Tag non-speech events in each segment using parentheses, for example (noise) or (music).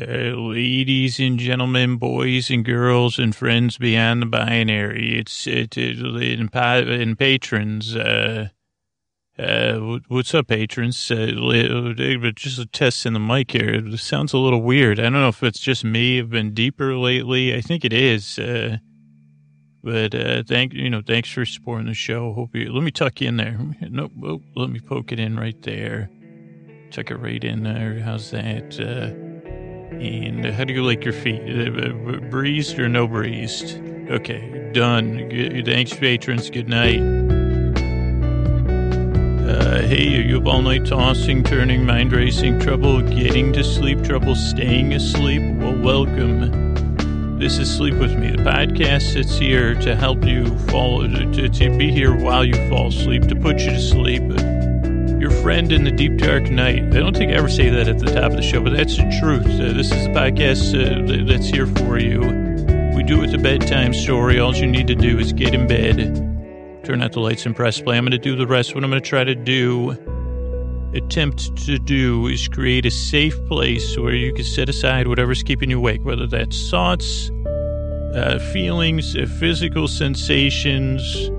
Uh, ladies and gentlemen, boys and girls, and friends beyond the binary. It's it, it and, and patrons. Uh, uh, what's up, patrons? Uh, just a test in the mic here. It sounds a little weird. I don't know if it's just me. I've been deeper lately. I think it is. Uh, but uh, thank you know, thanks for supporting the show. Hope you. Let me tuck you in there. Nope. Oh, let me poke it in right there. Tuck it right in there. How's that? Uh, and how do you like your feet? Uh, breezed or no breezed? Okay, done. Thanks, patrons. Good night. Uh, hey, are you up all night tossing, turning, mind racing, trouble getting to sleep, trouble staying asleep? Well, welcome. This is Sleep With Me, the podcast that's here to help you fall, to, to be here while you fall asleep, to put you to sleep your friend in the deep dark night. I don't think I ever say that at the top of the show, but that's the truth. Uh, this is a podcast uh, that's here for you. We do it with a bedtime story. All you need to do is get in bed, turn out the lights, and press play. I'm going to do the rest. What I'm going to try to do, attempt to do, is create a safe place where you can set aside whatever's keeping you awake, whether that's thoughts, uh, feelings, uh, physical sensations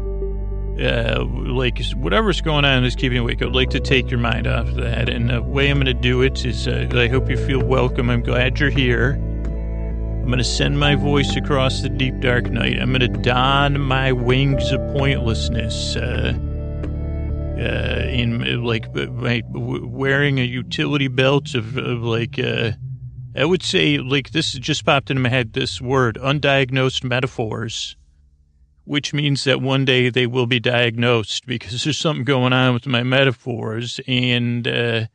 uh, like whatever's going on is keeping you awake. I'd like to take your mind off of that. And the way I'm going to do it is uh, I hope you feel welcome. I'm glad you're here. I'm going to send my voice across the deep dark night. I'm going to don my wings of pointlessness. Uh, uh, in like my, wearing a utility belt of, of like uh, I would say like this just popped into my head. This word undiagnosed metaphors which means that one day they will be diagnosed because (laughs) there's something going on with my metaphors. And uh,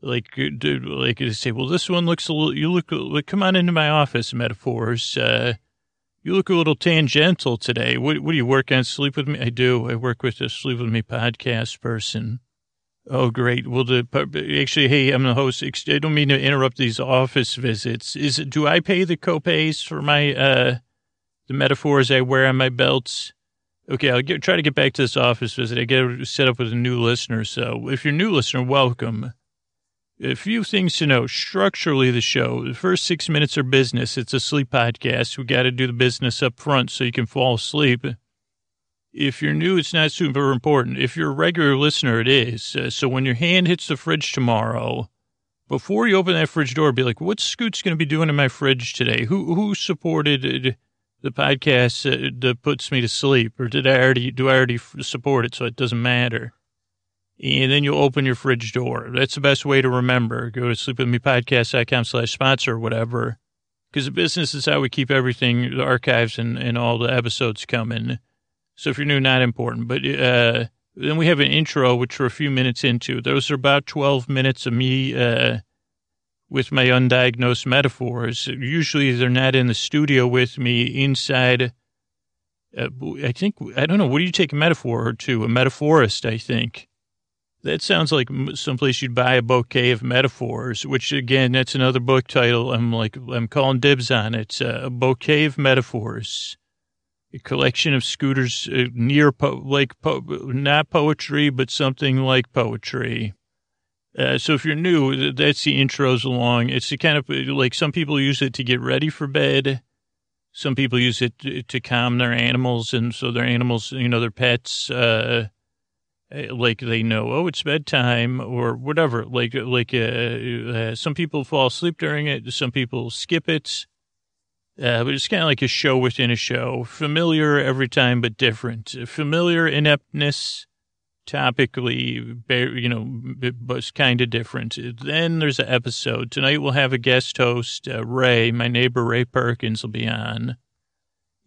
like like they say well this one looks a little you look like come on into my office metaphors. Uh, you look a little tangential today. What, what do you work on? Sleep with me? I do. I work with a sleep with me podcast person. Oh great. Well the actually hey i'm the host. I don't mean to interrupt these office visits. Is do i pay the copays for my uh the metaphors I wear on my belts. Okay, I'll get, try to get back to this office visit. I get set up with a new listener. So if you're a new listener, welcome. A few things to know. Structurally, the show, the first six minutes are business. It's a sleep podcast. We got to do the business up front so you can fall asleep. If you're new, it's not super important. If you're a regular listener, it is. Uh, so when your hand hits the fridge tomorrow, before you open that fridge door, be like, what's Scoot's going to be doing in my fridge today? Who, who supported the podcast uh, that puts me to sleep, or did I already do I already support it so it doesn't matter? And then you open your fridge door. That's the best way to remember. Go to sleepwithmepodcast.com slash sponsor or whatever. Because the business is how we keep everything, the archives and, and all the episodes coming. So if you're new, not important. But uh, then we have an intro, which we're a few minutes into. Those are about 12 minutes of me uh, with my undiagnosed metaphors. Usually they're not in the studio with me inside. Uh, I think, I don't know, what do you take a metaphor to? A metaphorist, I think. That sounds like someplace you'd buy a bouquet of metaphors, which again, that's another book title. I'm like, I'm calling dibs on it. Uh, a bouquet of metaphors, a collection of scooters uh, near, po- like, po- not poetry, but something like poetry. Uh, so if you're new, that's the intros along. It's the kind of like some people use it to get ready for bed. Some people use it to, to calm their animals, and so their animals, you know, their pets, uh, uh like they know, oh, it's bedtime or whatever. Like, like, uh, uh, some people fall asleep during it. Some people skip it. Uh, but it's kind of like a show within a show. Familiar every time, but different. Familiar ineptness topically, you know, was kind of different. Then there's an episode. Tonight we'll have a guest host, uh, Ray, my neighbor Ray Perkins will be on.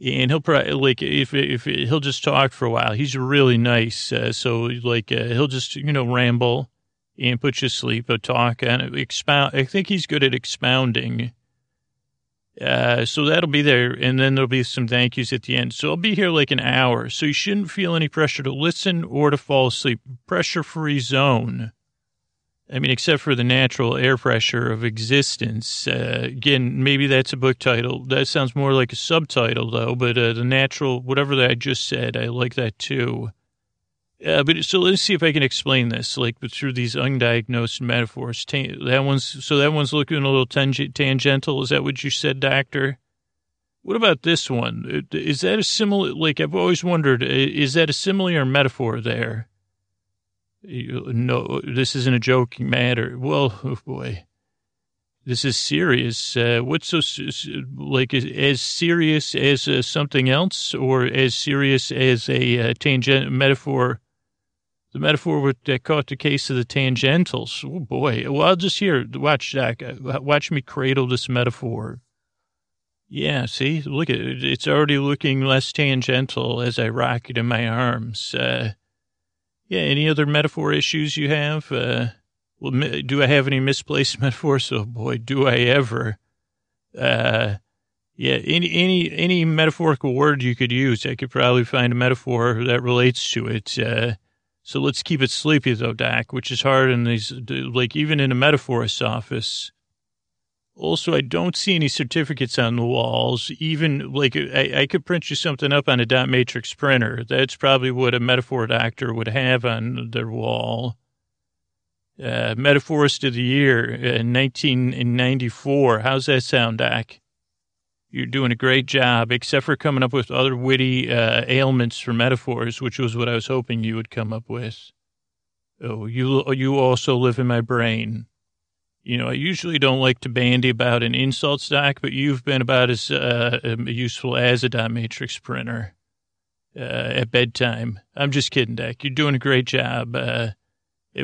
And he'll probably, like, if, if he'll just talk for a while. He's really nice. Uh, so, like, uh, he'll just, you know, ramble and put you to sleep or talk and expound. I think he's good at expounding uh, so that'll be there. And then there'll be some thank yous at the end. So I'll be here like an hour. So you shouldn't feel any pressure to listen or to fall asleep. Pressure free zone. I mean, except for the natural air pressure of existence. Uh, again, maybe that's a book title. That sounds more like a subtitle, though. But uh, the natural, whatever that I just said, I like that too. Uh, but so let's see if I can explain this, like, but through these undiagnosed metaphors. that one's so that one's looking a little tang- tangential. Is that what you said, Doctor? What about this one? Is that a similar? Like, I've always wondered, is that a similar metaphor there? No, this isn't a joking matter. Well, (laughs) oh boy, this is serious. Uh, what's so like as serious as uh, something else, or as serious as a uh, tangent metaphor? The metaphor with, that caught the case of the tangentials. Oh boy! Well, I'll just hear watch Zach. Uh, watch me cradle this metaphor. Yeah, see, look at it. It's already looking less tangential as I rock it in my arms. Uh, yeah, any other metaphor issues you have? Uh, well, do I have any misplaced (laughs) metaphors? Oh boy, do I ever. Uh, yeah, any, any, any metaphorical word you could use, I could probably find a metaphor that relates to it. Uh, so let's keep it sleepy though, Doc, which is hard in these, like even in a metaphorist's office. Also, I don't see any certificates on the walls. Even like I, I, could print you something up on a dot matrix printer. That's probably what a metaphor doctor would have on their wall. Uh, Metaphorist of the Year in 1994. How's that sound, Doc? You're doing a great job, except for coming up with other witty uh, ailments for metaphors, which was what I was hoping you would come up with. Oh, you you also live in my brain. You know, I usually don't like to bandy about an insult stack, but you've been about as uh, um, useful as a dot matrix printer uh, at bedtime. I'm just kidding, Doc. You're doing a great job. Uh,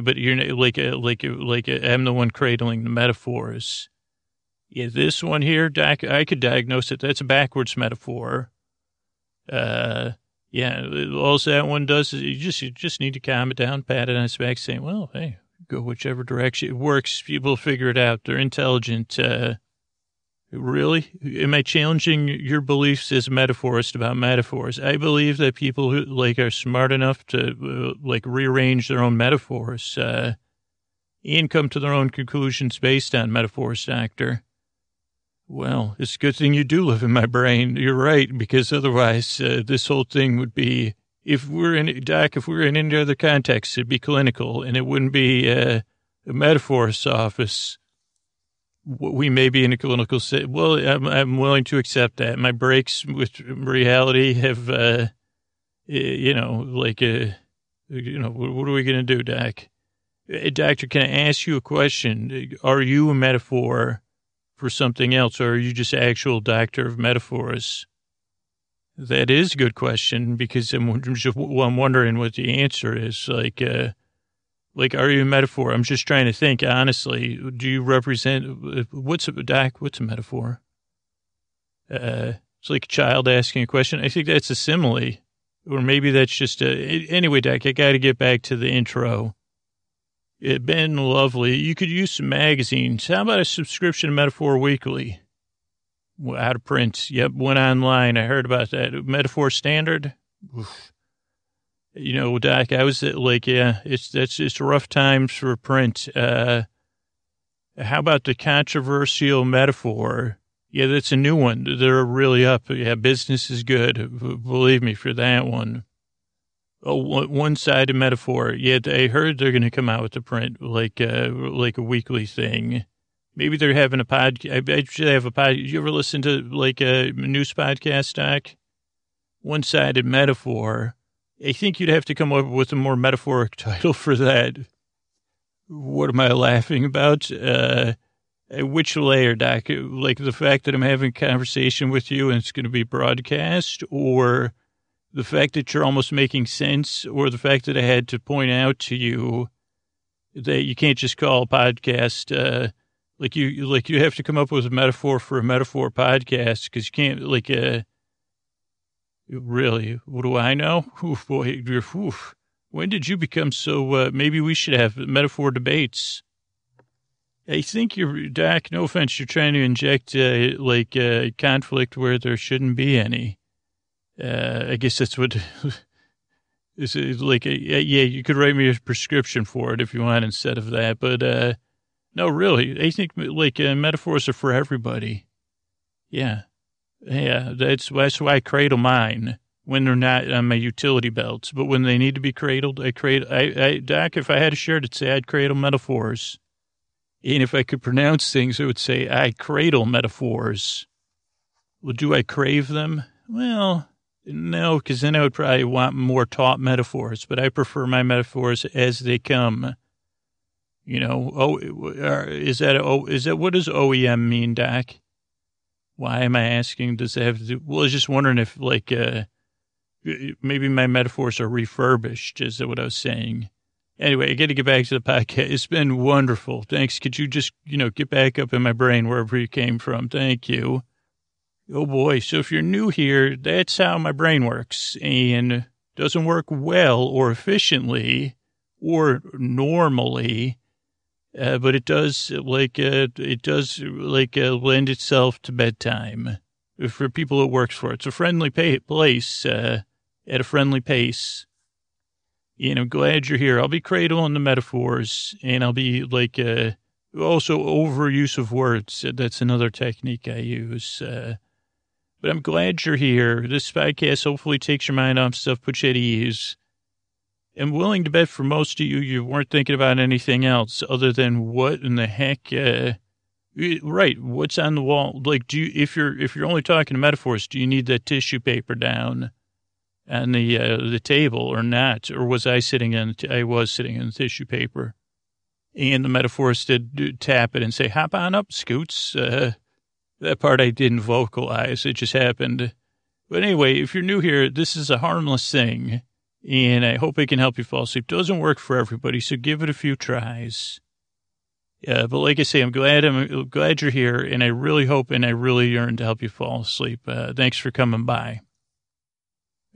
but you're like, like, like, I'm the one cradling the metaphors. Yeah, this one here, Doc, I could diagnose it. That's a backwards metaphor. Uh, yeah, all that one does is you just, you just need to calm it down, pat it on its back, saying, well, hey, go whichever direction it works. People figure it out. They're intelligent. Uh, really? Am I challenging your beliefs as a metaphorist about metaphors? I believe that people who like are smart enough to uh, like rearrange their own metaphors, uh, and come to their own conclusions based on metaphors, doctor. Well, it's a good thing you do live in my brain. You're right, because otherwise, uh, this whole thing would be if we're in Doc, if we are in any other context, it'd be clinical, and it wouldn't be uh, a metaphorist's office. We may be in a clinical set. Well, I'm, I'm willing to accept that. My breaks with reality have, uh, you know, like, uh, you know, what are we going to do, Doc? Uh, doctor, can I ask you a question? Are you a metaphor for something else, or are you just actual doctor of metaphors? That is a good question because I'm, just, well, I'm wondering what the answer is. Like, uh, like, are you a metaphor? I'm just trying to think honestly. Do you represent what's a doc? What's a metaphor? Uh, it's like a child asking a question. I think that's a simile, or maybe that's just a. Anyway, Doc, I got to get back to the intro. It been lovely. You could use some magazines. How about a subscription to Metaphor Weekly? out of print. Yep, went online. I heard about that. Metaphor Standard. Oof. You know, Doc, I was like, yeah, it's that's it's rough times for print. Uh, how about the controversial metaphor? Yeah, that's a new one. They're really up. Yeah, business is good. Believe me for that one. Oh, one-sided metaphor. Yet I heard they're going to come out with the print like uh, like a weekly thing. Maybe they're having a pod. I you they have a pod. You ever listen to like a news podcast, Doc? One sided metaphor. I think you'd have to come up with a more metaphoric (laughs) title for that. What am I laughing about? Uh, which layer, Doc? Like the fact that I'm having a conversation with you and it's going to be broadcast, or the fact that you're almost making sense, or the fact that I had to point out to you that you can't just call a podcast uh, like you, like you have to come up with a metaphor for a metaphor podcast because you can't like, uh, really, what do I know? (laughs) Oof, boy, oof. When did you become so, uh, maybe we should have metaphor debates. I think you're, Doc, no offense, you're trying to inject, uh, like, uh, conflict where there shouldn't be any. Uh, I guess that's what, (laughs) is like, uh, yeah, you could write me a prescription for it if you want instead of that, but, uh, no, really. I think like uh, metaphors are for everybody. Yeah. Yeah. That's, that's why I cradle mine when they're not on my utility belts, but when they need to be cradled, I cradle. I, I Doc, if I had a shirt, it'd say I'd cradle metaphors, and if I could pronounce things, it would say I cradle metaphors. Well, do I crave them? Well, no, because then I would probably want more taught metaphors, but I prefer my metaphors as they come. You know, oh, is that, oh, is that, what does OEM mean, Doc? Why am I asking? Does it have to do, well, I was just wondering if, like, uh, maybe my metaphors are refurbished, is that what I was saying? Anyway, I got to get back to the podcast. It's been wonderful. Thanks. Could you just, you know, get back up in my brain wherever you came from? Thank you. Oh boy. So if you're new here, that's how my brain works and doesn't work well or efficiently or normally. Uh, but it does like, uh, it does like uh, lend itself to bedtime for people it works for. It's a friendly pay- place, uh, at a friendly pace. And I'm glad you're here. I'll be cradling the metaphors and I'll be like, uh, also overuse of words. That's another technique I use. Uh, but I'm glad you're here. This podcast hopefully takes your mind off stuff, puts you at ease. I'm willing to bet for most of you, you weren't thinking about anything else other than what in the heck, uh, right. What's on the wall? Like, do you, if you're, if you're only talking to metaphors, do you need that tissue paper down on the, uh, the table or not? Or was I sitting on, I was sitting on the tissue paper and the metaphors did tap it and say, hop on up, Scoots. Uh, that part I didn't vocalize. It just happened. But anyway, if you're new here, this is a harmless thing, and I hope it can help you fall asleep. Doesn't work for everybody, so give it a few tries. Yeah, but like I say, I'm glad I'm glad you're here, and I really hope and I really yearn to help you fall asleep. Uh, thanks for coming by.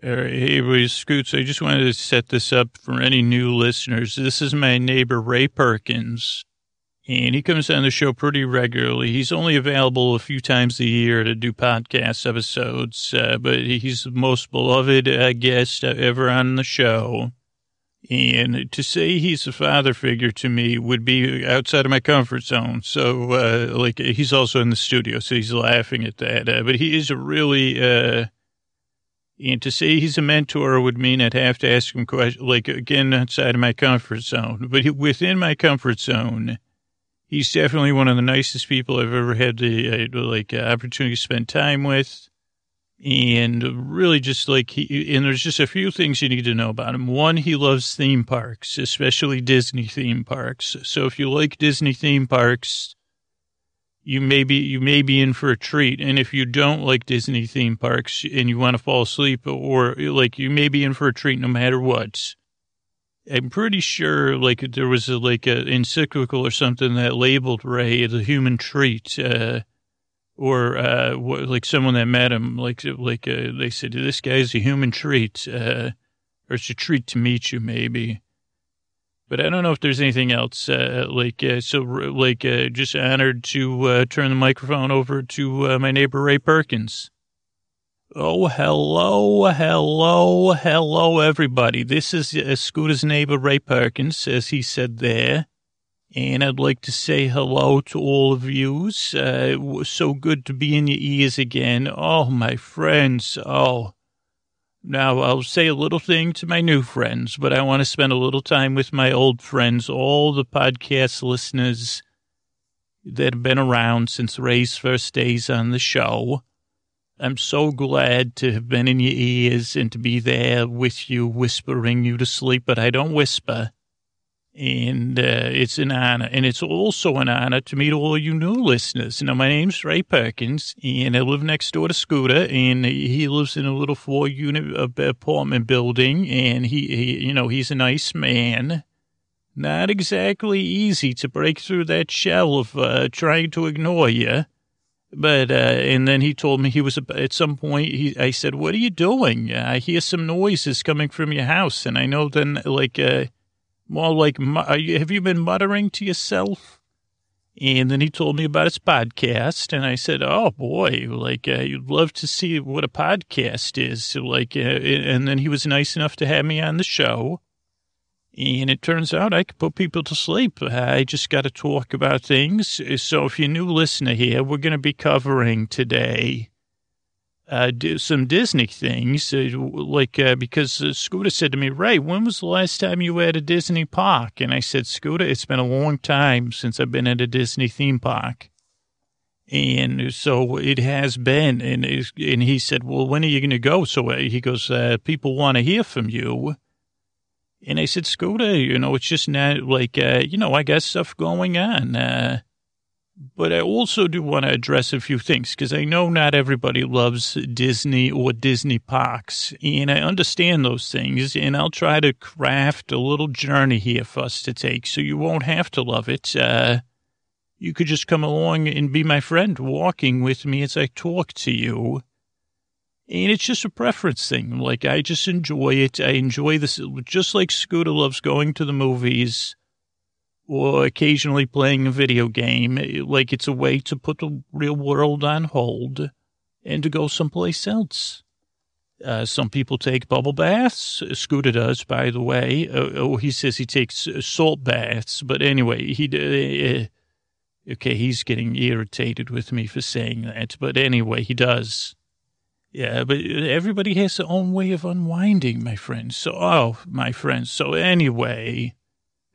All right, hey, everybody, Scoots. I just wanted to set this up for any new listeners. This is my neighbor Ray Perkins and he comes on the show pretty regularly. He's only available a few times a year to do podcast episodes, uh, but he's the most beloved uh, guest ever on the show. And to say he's a father figure to me would be outside of my comfort zone. So, uh, like, he's also in the studio, so he's laughing at that. Uh, but he is a really, uh, and to say he's a mentor would mean I'd have to ask him questions, like, again, outside of my comfort zone. But within my comfort zone, he's definitely one of the nicest people I've ever had the uh, like uh, opportunity to spend time with. And really just like he, and there's just a few things you need to know about him. One, he loves theme parks, especially Disney theme parks. So if you like Disney theme parks, you may be, you may be in for a treat. And if you don't like Disney theme parks and you want to fall asleep or like you may be in for a treat no matter what. I'm pretty sure like there was a, like an encyclical or something that labeled Ray as a human treat, uh, or uh, like someone that met him, like like uh, they said, this guy's a human treat, uh, or it's a treat to meet you, maybe. But I don't know if there's anything else. Uh, like uh, so, like uh, just honored to uh, turn the microphone over to uh, my neighbor Ray Perkins. Oh, hello, hello, hello, everybody. This is uh, Scooter's neighbor, Ray Perkins, as he said there. And I'd like to say hello to all of you. Uh, so good to be in your ears again. Oh, my friends. Oh. Now, I'll say a little thing to my new friends, but I want to spend a little time with my old friends, all the podcast listeners that have been around since Ray's first days on the show. I'm so glad to have been in your ears and to be there with you, whispering you to sleep, but I don't whisper. And uh, it's an honor. And it's also an honor to meet all you new listeners. Now, my name's Ray Perkins, and I live next door to Scooter, and he lives in a little four unit apartment building, and he, he, you know, he's a nice man. Not exactly easy to break through that shell of uh, trying to ignore you. But, uh, and then he told me he was, at some point, he, I said, what are you doing? I hear some noises coming from your house. And I know then, like, uh, more like, you, have you been muttering to yourself? And then he told me about his podcast. And I said, oh boy, like, uh, you'd love to see what a podcast is. So, like, uh, and then he was nice enough to have me on the show. And it turns out I can put people to sleep. I just got to talk about things. So if you're a new listener here, we're going to be covering today uh, do some Disney things, uh, like uh, because uh, Scooter said to me, "Ray, when was the last time you were at a Disney park?" And I said, "Scooter, it's been a long time since I've been at a Disney theme park." And so it has been, and and he said, "Well, when are you going to go?" So uh, he goes, uh, "People want to hear from you." And I said, Scooter, you know, it's just not like, you know, I got stuff going on. But I also do want to address a few things because I know not everybody loves Disney or Disney parks, and I understand those things. And I'll try to craft a little journey here for us to take so you won't have to love it. Uh, you could just come along and be my friend, walking with me as I talk to you. And it's just a preference thing. Like, I just enjoy it. I enjoy this, just like Scooter loves going to the movies or occasionally playing a video game, like it's a way to put the real world on hold and to go someplace else. Uh, some people take bubble baths. Scooter does, by the way. Uh, oh, he says he takes salt baths, but anyway, he. Uh, okay, he's getting irritated with me for saying that, but anyway, he does. Yeah, but everybody has their own way of unwinding, my friends. So, oh, my friends. So anyway,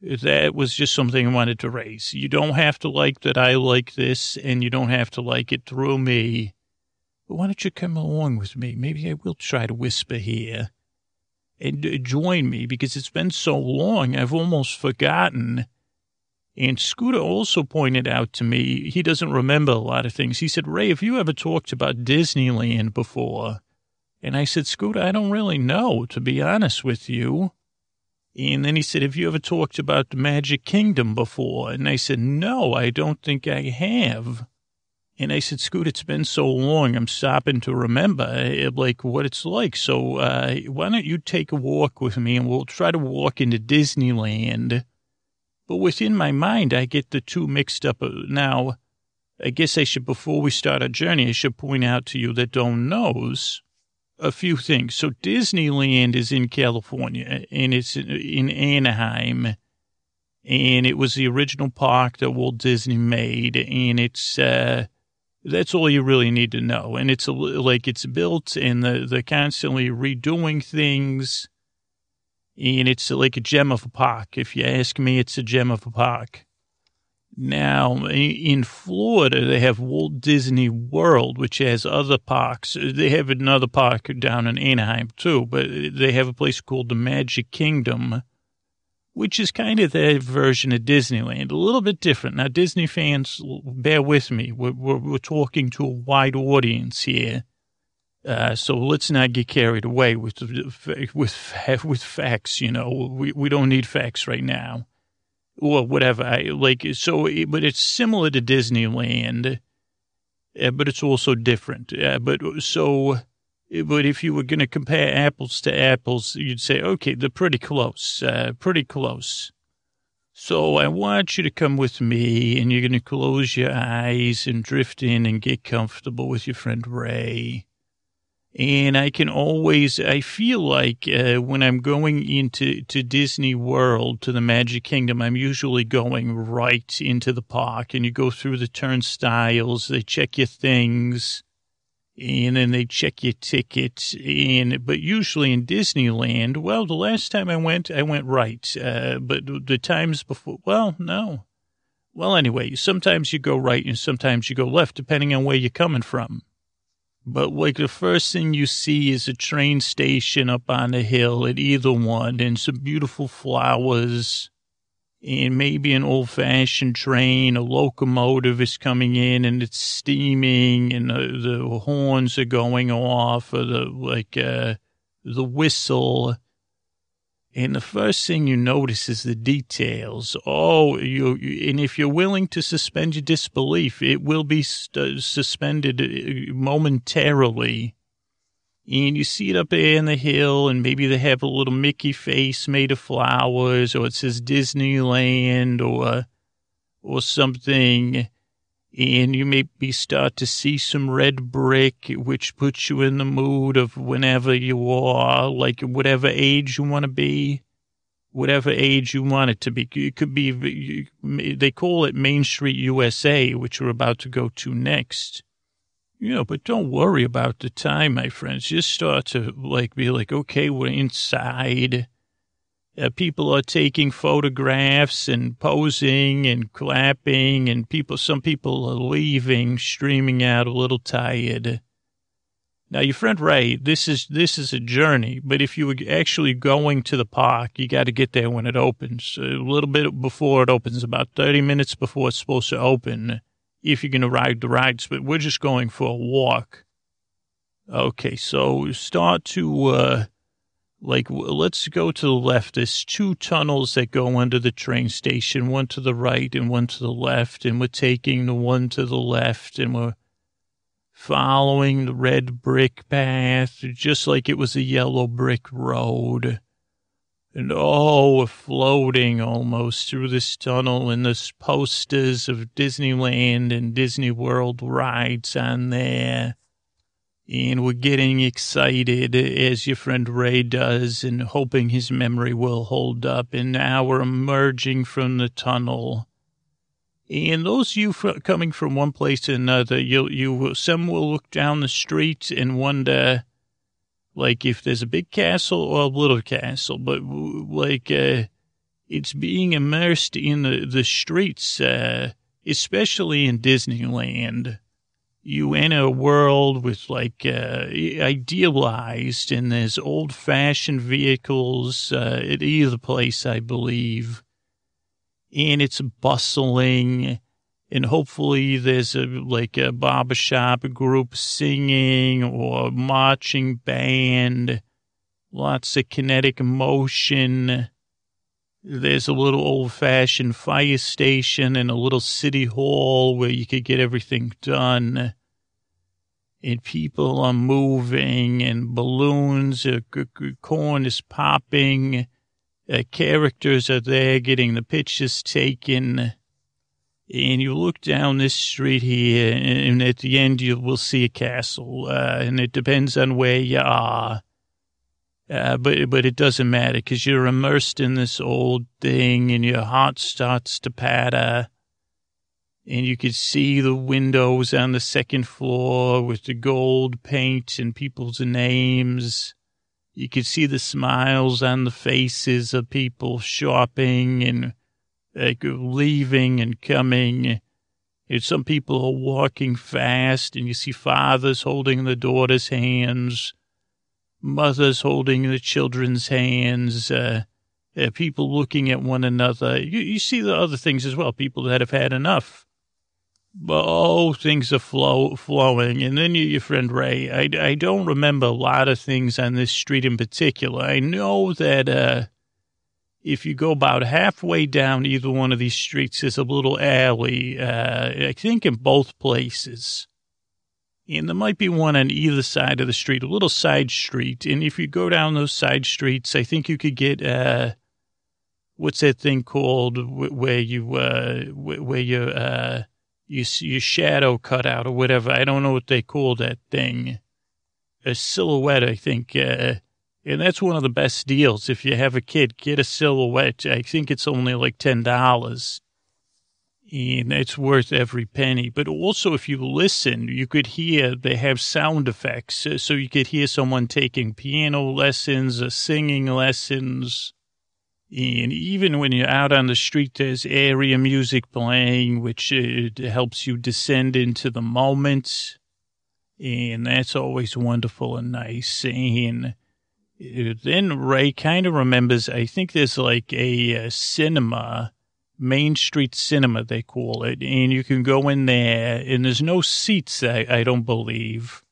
that was just something I wanted to raise. You don't have to like that I like this, and you don't have to like it through me. But why don't you come along with me? Maybe I will try to whisper here and uh, join me because it's been so long, I've almost forgotten. And Scooter also pointed out to me, he doesn't remember a lot of things. He said, Ray, have you ever talked about Disneyland before? And I said, Scooter, I don't really know, to be honest with you. And then he said, Have you ever talked about the Magic Kingdom before? And I said, No, I don't think I have. And I said, Scoot, it's been so long, I'm stopping to remember, eh, like, what it's like. So uh, why don't you take a walk with me and we'll try to walk into Disneyland. But within my mind, I get the two mixed up. Uh, now, I guess I should, before we start our journey, I should point out to you that don't knows a few things. So Disneyland is in California and it's in Anaheim and it was the original park that Walt Disney made and it's, uh, that's all you really need to know. And it's like it's built and the, they're constantly redoing things and it's like a gem of a park. If you ask me, it's a gem of a park. Now, in Florida, they have Walt Disney World, which has other parks. They have another park down in Anaheim, too, but they have a place called the Magic Kingdom, which is kind of their version of Disneyland, a little bit different. Now, Disney fans, bear with me. We're, we're, we're talking to a wide audience here. Uh, so let's not get carried away with, with, with facts, you know. We, we don't need facts right now or whatever. I, like so, but it's similar to Disneyland, uh, but it's also different. Uh, but so, but if you were going to compare apples to apples, you'd say, okay, they're pretty close, uh, pretty close. So I want you to come with me, and you're going to close your eyes and drift in and get comfortable with your friend Ray. And I can always, I feel like uh, when I'm going into to Disney World, to the Magic Kingdom, I'm usually going right into the park and you go through the turnstiles, they check your things and then they check your ticket. And, but usually in Disneyland, well, the last time I went, I went right. Uh, but the times before, well, no. Well, anyway, sometimes you go right and sometimes you go left, depending on where you're coming from. But like the first thing you see is a train station up on the hill at either one and some beautiful flowers and maybe an old fashioned train, a locomotive is coming in and it's steaming and the, the horns are going off or the, like, uh, the whistle and the first thing you notice is the details. Oh, you, and if you're willing to suspend your disbelief, it will be st- suspended uh, momentarily. And you see it up there in the hill, and maybe they have a little Mickey face made of flowers, or it says Disneyland, or or something and you maybe start to see some red brick, which puts you in the mood of whenever you are, like whatever age you want to be, whatever age you want it to be. It could be, they call it Main Street USA, which we're about to go to next. You know, but don't worry about the time, my friends. Just start to like be like, okay, we're inside. Uh, people are taking photographs and posing and clapping, and people. Some people are leaving, streaming out a little tired. Now, your friend Ray, this is this is a journey, but if you were actually going to the park, you got to get there when it opens. A little bit before it opens, about thirty minutes before it's supposed to open if you're going to ride the rides, but we're just going for a walk. Okay, so start to, uh, like, let's go to the left. There's two tunnels that go under the train station, one to the right and one to the left, and we're taking the one to the left and we're following the red brick path, just like it was a yellow brick road. And oh, we're floating almost through this tunnel, and there's posters of Disneyland and Disney World rides on there. And we're getting excited, as your friend Ray does, and hoping his memory will hold up. And now we're emerging from the tunnel. And those of you coming from one place to another, you you some will look down the street and wonder, like if there's a big castle or a little castle, but like uh, it's being immersed in the, the streets, uh, especially in Disneyland. You enter a world with like uh, idealized, and there's old fashioned vehicles uh, at either place, I believe. And it's bustling and hopefully there's a like a barbershop group singing or marching band, lots of kinetic motion. There's a little old fashioned fire station and a little city hall where you could get everything done. And people are moving and balloons, uh, corn is popping. Uh, characters are there getting the pictures taken and you look down this street here, and at the end you will see a castle, uh, and it depends on where you are. Uh, but but it doesn't matter because you're immersed in this old thing, and your heart starts to patter, and you could see the windows on the second floor with the gold paint and people's names. You could see the smiles on the faces of people shopping and like leaving and coming. And some people are walking fast, and you see fathers holding the daughters' hands, mothers holding the children's hands, uh, uh, people looking at one another. You, you see the other things as well, people that have had enough. Oh, things are flow, flowing. And then you, your friend Ray, I, I don't remember a lot of things on this street in particular. I know that uh, if you go about halfway down either one of these streets, there's a little alley, uh, I think in both places. And there might be one on either side of the street, a little side street. And if you go down those side streets, I think you could get, uh, what's that thing called where you, uh, where you, uh, you, your shadow cut out or whatever. I don't know what they call that thing. A silhouette, I think, uh, and that's one of the best deals. If you have a kid, get a silhouette. I think it's only like $10. And it's worth every penny. But also, if you listen, you could hear they have sound effects. So you could hear someone taking piano lessons, or singing lessons. And even when you're out on the street, there's area music playing, which uh, helps you descend into the moment. And that's always wonderful and nice. And then Ray kind of remembers, I think there's like a, a, cinema, Main Street Cinema, they call it, and you can go in there, and there's no seats, I, I don't believe.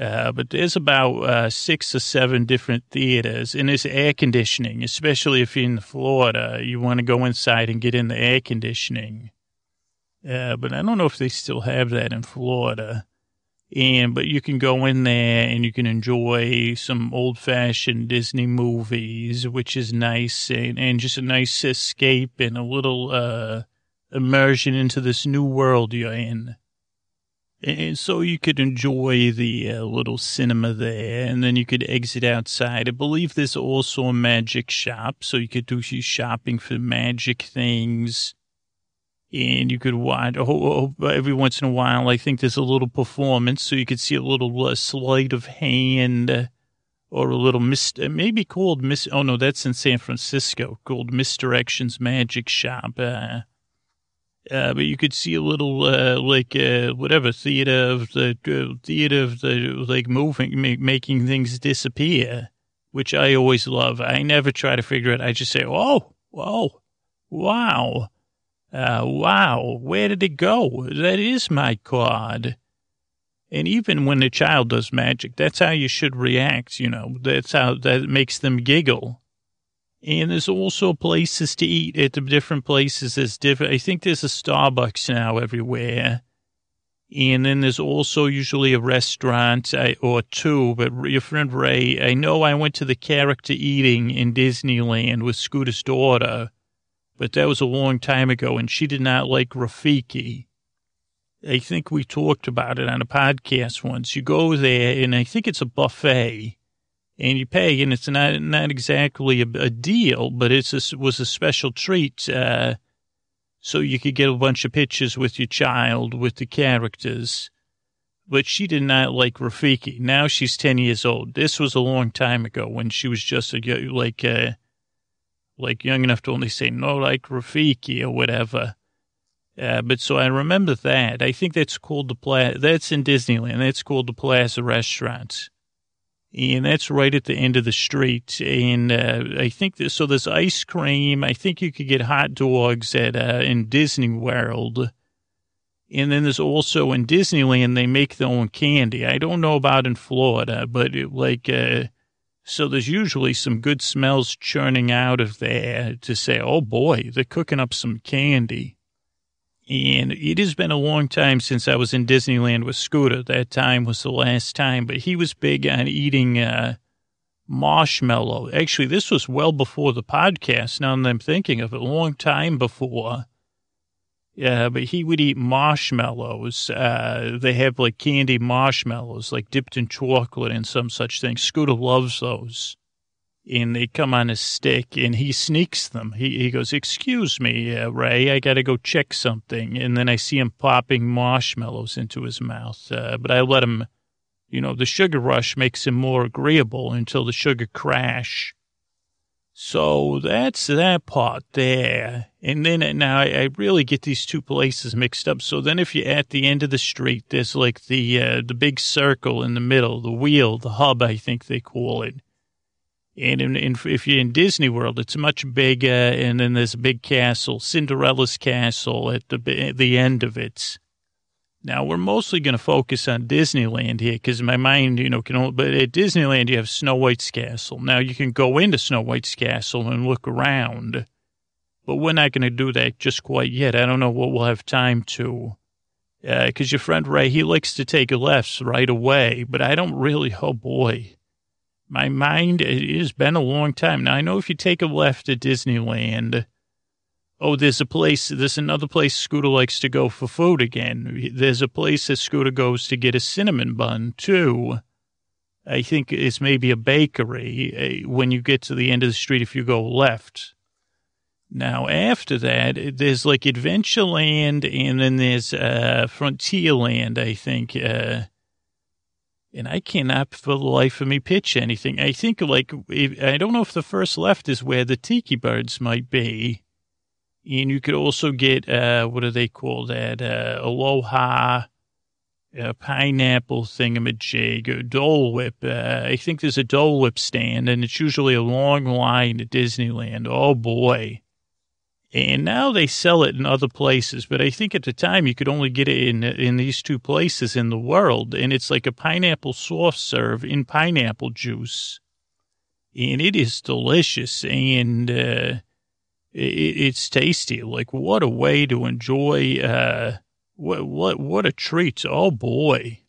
Uh, but there's about uh, six or seven different theaters, and there's air conditioning, especially if you're in Florida. You want to go inside and get in the air conditioning. Uh, but I don't know if they still have that in Florida. And, but you can go in there and you can enjoy some old fashioned Disney movies, which is nice and, and just a nice escape and a little, uh, immersion into this new world you're in. And so you could enjoy the uh, little cinema there, and then you could exit outside. I believe there's also a magic shop, so you could do shopping for magic things and you could watch oh, oh, every once in a while. I think there's a little performance, so you could see a little uh, sleight of hand uh, or a little mis maybe called mis. Oh no, that's in San Francisco, called Misdirections Magic Shop. Uh, uh, but you could see a little uh, like uh, whatever theater of the uh, theater of the like moving, ma- making things disappear, which I always love. I never try to figure it. I just say, "Oh, whoa, wow." Uh, wow, where did it go? That is my card. And even when the child does magic, that's how you should react, you know. That's how that makes them giggle. And there's also places to eat at the different places. There's different, I think there's a Starbucks now everywhere. And then there's also usually a restaurant or two. But your friend Ray, I know I went to the character eating in Disneyland with Scooter's daughter but that was a long time ago, and she did not like Rafiki. I think we talked about it on a podcast once. You go there, and I think it's a buffet, and you pay, and it's not not exactly a, a deal, but it's a, was a special treat. Uh, so you could get a bunch of pictures with your child with the characters. But she did not like Rafiki. Now she's ten years old. This was a long time ago when she was just a like. Uh, like young enough to only say no, like Rafiki or whatever. Uh, but so I remember that. I think that's called the Plaza. That's in Disneyland. That's called the Plaza Restaurant. And that's right at the end of the street. And uh, I think that, so there's ice cream. I think you could get hot dogs at uh, in Disney World. And then there's also in Disneyland, they make their own candy. I don't know about in Florida, but it, like, uh, so there's usually some good smells churning out of there to say, oh boy, they're cooking up some candy. And it has been a long time since I was in Disneyland with Scooter. That time was the last time, but he was big on eating uh, marshmallow. Actually, this was well before the podcast. Now that I'm thinking of it, a long time before. Yeah, but he would eat marshmallows. Uh, they have like candy marshmallows, like dipped in chocolate and some such thing. Scooter loves those. And they come on a stick and he sneaks them. He, he goes, Excuse me, uh, Ray, I got to go check something. And then I see him popping marshmallows into his mouth. Uh, but I let him, you know, the sugar rush makes him more agreeable until the sugar crash. So that's that part there. And then now I, really get these two places mixed up. So then if you're at the end of the street, there's like the, uh, the big circle in the middle, the wheel, the hub, I think they call it. And in, in, if you're in Disney World, it's much bigger. And then there's a big castle, Cinderella's castle at the, the end of it. Now we're mostly going to focus on Disneyland here because my mind, you know, can only, but at Disneyland you have Snow White's castle. Now you can go into Snow White's castle and look around, but we're not going to do that just quite yet. I don't know what we'll have time to, because uh, your friend Ray, he likes to take lefts right away, but I don't really. Oh boy, my mind. It has been a long time now. I know if you take a left at Disneyland Oh, there's a place, there's another place Scooter likes to go for food again. There's a place that Scooter goes to get a cinnamon bun, too. I think it's maybe a bakery eh, when you get to the end of the street if you go left. Now, after that, there's like Adventureland and then there's uh, Frontierland, I think. Uh, and I cannot for the life of me pitch anything. I think like, I don't know if the first left is where the tiki birds might be. And you could also get, uh, what do they call that? Uh, Aloha, uh, pineapple thingamajig, or Dole Whip. Uh, I think there's a Dole Whip stand, and it's usually a long line at Disneyland. Oh, boy. And now they sell it in other places, but I think at the time you could only get it in in these two places in the world, and it's like a pineapple soft serve in pineapple juice, and it is delicious. And uh, it's tasty. Like what a way to enjoy. Uh, what what what a treat! Oh boy.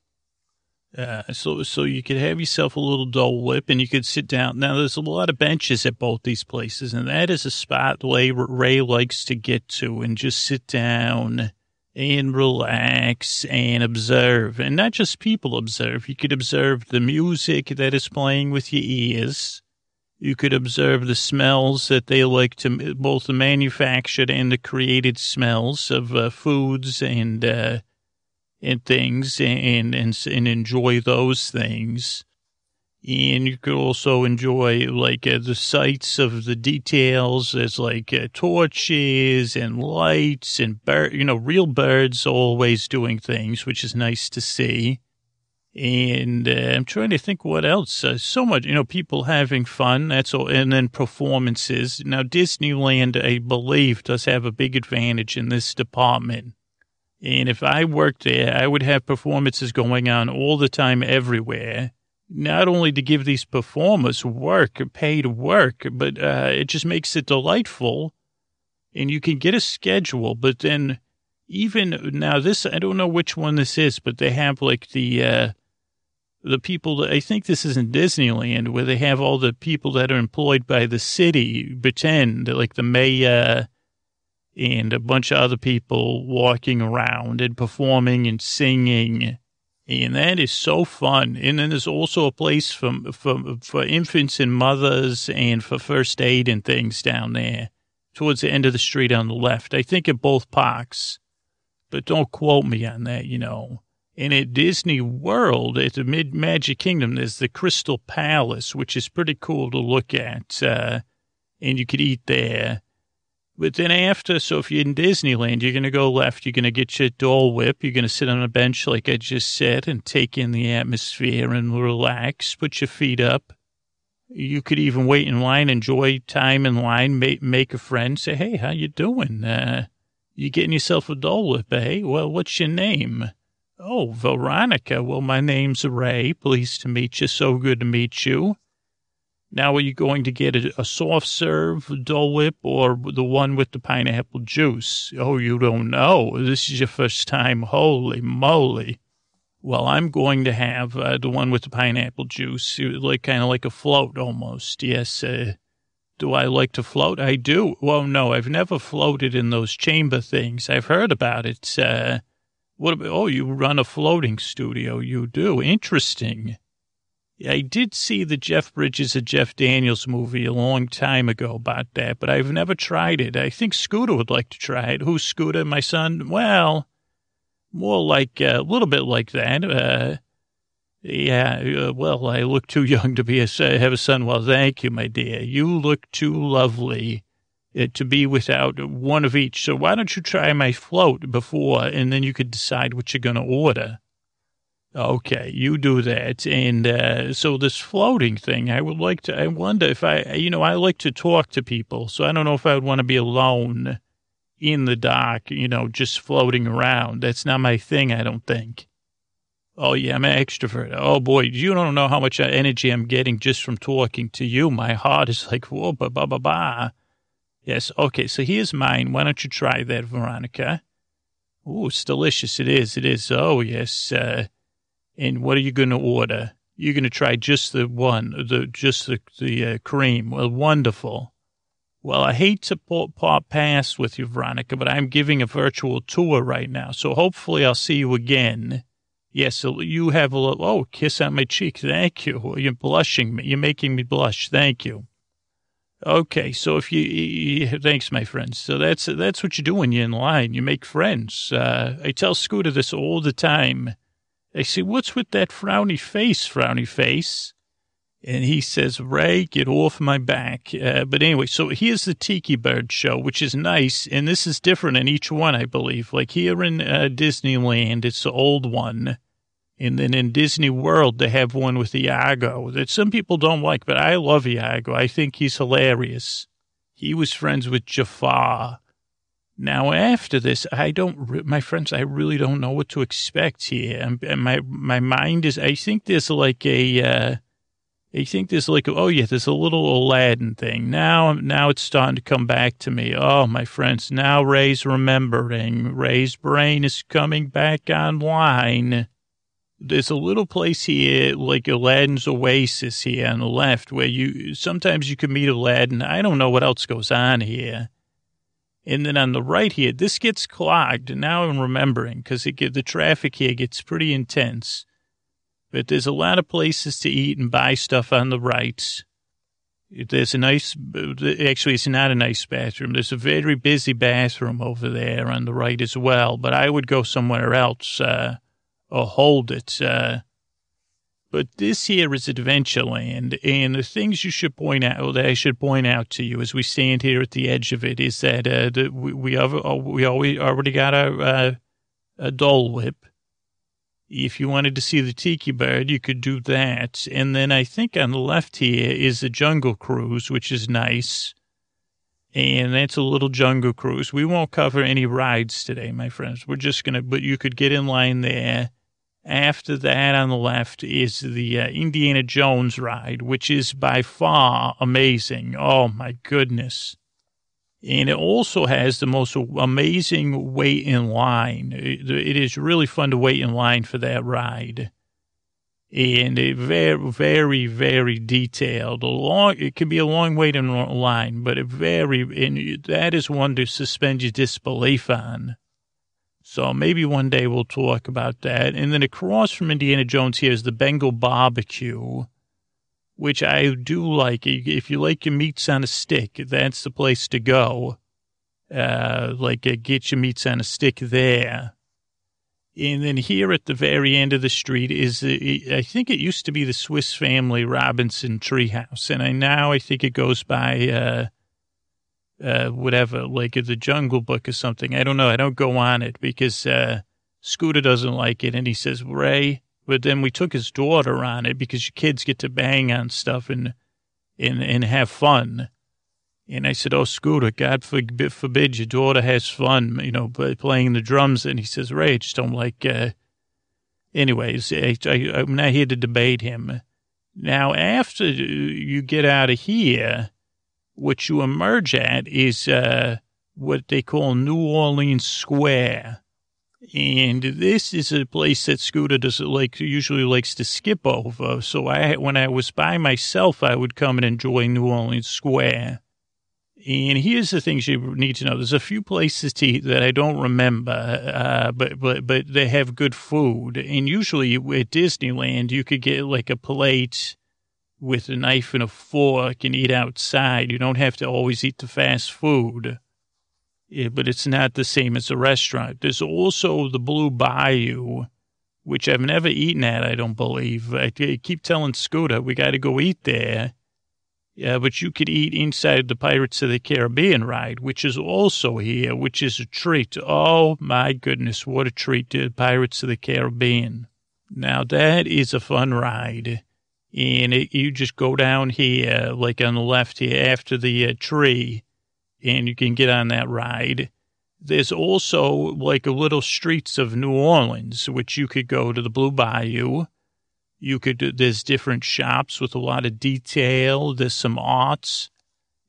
Uh, so so you could have yourself a little Dole Whip and you could sit down. Now there's a lot of benches at both these places, and that is a spot Ray, Ray likes to get to and just sit down and relax and observe, and not just people observe. You could observe the music that is playing with your ears You could observe the smells that they like to, both the manufactured and the created smells of uh, foods and uh, and things, and, and and enjoy those things. And you could also enjoy like uh, the sights of the details. as like uh, torches and lights and bird, you know, real birds always doing things, which is nice to see. And uh, I'm trying to think what else. Uh, so much, you know, people having fun. That's all. And then performances. Now, Disneyland, I believe, does have a big advantage in this department. And if I worked there, I would have performances going on all the time everywhere not only to give these performers work, paid work, but uh, it just makes it delightful. And you can get a schedule, but then even now, this I don't know which one this is, but they have like the uh, the people. That, I think this is in Disneyland where they have all the people that are employed by the city pretend like the mayor and a bunch of other people walking around and performing and singing and that is so fun. And then there's also a place for, for, for infants and mothers and for first aid and things down there towards the end of the street on the left. I think at both parks, but don't quote me on that, you know. And at Disney World, at the Mid Magic Kingdom, there's the Crystal Palace, which is pretty cool to look at. Uh, and you could eat there. But then after, so if you're in Disneyland, you're going to go left. You're going to get your Dole Whip. You're going to sit on a bench, like I just said, and take in the atmosphere and relax. Put your feet up. You could even wait in line, enjoy time in line, make, make a friend. Say, hey, how you doing? Uh, you getting yourself a Dole Whip, eh? Well, what's your name? Oh, Veronica. Well, my name's Ray. Pleased to meet you. So good to meet you. Now, are you going to get a, a, soft serve Dole Whip or the one with the pineapple juice? Oh, you don't know. This is your first time. Holy moly. Well, I'm going to have uh, the one with the pineapple juice, like kind of like a float almost. Yes. Uh, do I like to float? I do. Well, no, I've never floated in those chamber things. I've heard about it. Uh, what about, oh, you run a floating studio. You do. Interesting. I did see the Jeff Bridges and Jeff Daniels movie a long time ago about that, but I've never tried it. I think Scooter would like to try it. Who's Scooter? My son? Well, more like uh, a little bit like that. Uh, yeah, uh, well, I look too young to be a have a son. Well, thank you, my dear. You look too lovely uh, to be without one of each. So why don't you try my float before, and then you could decide what you're going to order. Okay, you do that. And uh, so this floating thing, I would like to, I wonder if I, you know, I like to talk to people. So I don't know if I would want to be alone in the dock, you know, just floating around. That's not my thing, I don't think. Oh, yeah, I'm an extrovert. Oh, boy, you don't know how much energy I'm getting just from talking to you. My heart is like, whoa, ba, ba, ba, ba. Yes, okay, so here's mine. Why don't you try that, Veronica? Oh, it's delicious. It is. It is. Oh, yes. Uh, and what are you going to order? You're going to try just the one, the just the the uh, cream. Well, wonderful. Well, I hate to pop past with you, Veronica, but I'm giving a virtual tour right now, so hopefully I'll see you again. Yes, you have a little, oh, kiss on my cheek. Thank you. You're blushing me. You're making me blush. Thank you. Okay, so if you, you, thanks, my friends. So that's that's what you do when you're in line. You make friends. Uh, I tell Scooter this all the time. I say, what's with that frowny face, frowny face? And he says, Ray, get off my back. Uh, but anyway, so here's the Tiki Bird show, which is nice. And this is different in each one, I believe. Like here in uh, Disneyland, it's the old one. And then in Disney World, they have one with Iago that some people don't like, but I love Iago. I think he's hilarious. He was friends with Jafar. Now, after this, I don't, my friends, I really don't know what to expect here. And my, my mind is, I think there's like a, uh, I think there's like, oh yeah, there's a little Aladdin thing. Now, now it's starting to come back to me. Oh, my friends, now Ray's remembering. Ray's brain is coming back online. There's a little place here, like Aladdin's Oasis here on the left, where you, sometimes you can meet Aladdin. I don't know what else goes on here. And then on the right here, this gets clogged. Now I'm remembering because the traffic here gets pretty intense. But there's a lot of places to eat and buy stuff on the right. There's a nice, actually, it's not a nice bathroom. There's a very busy bathroom over there on the right as well, but I would go somewhere else uh, or hold it. Uh, but this here is Adventureland, and the things you should point out, that I should point out to you as we stand here at the edge of it, is that uh, we we, have, we always already got a, uh, a Dole Whip if you wanted to see the tiki bird, you could do that. And then I think on the left here is the jungle cruise, which is nice. And that's a little jungle cruise. We won't cover any rides today, my friends. We're just going to, but you could get in line there. After that on the left is the uh, Indiana Jones ride, which is by far amazing. Oh my goodness. And it also has the most amazing wait in line. It is really fun to wait in line for that ride. And it very, very, very detailed. A long, it can be a long wait in line, but it very, and that is one to suspend your disbelief on. So maybe one day we'll talk about that. And then across from Indiana Jones here is the Bengal barbecue which I do like. If you like your meats on a stick, that's the place to go. Uh, like uh, get your meats on a stick there. And then here at the very end of the street is, uh, I think it used to be the Swiss Family Robinson Treehouse, and I now I think it goes by uh, uh, whatever, like the Jungle Book or something. I don't know. I don't go on it because uh, Scooter doesn't like it, and he says, Ray, but then we took his daughter on it because your kids get to bang on stuff and and and have fun. And I said, "Oh, Scooter, God forbid forbid your daughter has fun, you know, playing the drums." And he says, "Ray, I just don't like." Uh... Anyways, I, I, I'm not here to debate him. Now, after you get out of here, what you emerge at is uh, what they call New Orleans Square. And this is a place that Scooter does like usually likes to skip over. So I, when I was by myself, I would come and enjoy New Orleans Square. And here's the things you need to know. There's a few places to eat that I don't remember, uh, but, but, but they have good food. And usually at Disneyland, you could get like a plate with a knife and a fork and eat outside. You don't have to always eat the fast food but it's not the same as a restaurant. There's also the Blue Bayou, which I've never eaten at, I don't believe. I keep telling Scooter, we got to go eat there. Yeah, but you could eat inside the Pirates of the Caribbean ride, which is also here, which is a treat. Oh my goodness, what a treat to Pirates of the Caribbean. Now that is a fun ride. And it, you just go down here, like on the left here, after the uh, tree and you can get on that ride. There's also like a little streets of New Orleans, which you could go to the Blue Bayou. You could, there's different shops with a lot of detail. There's some arts.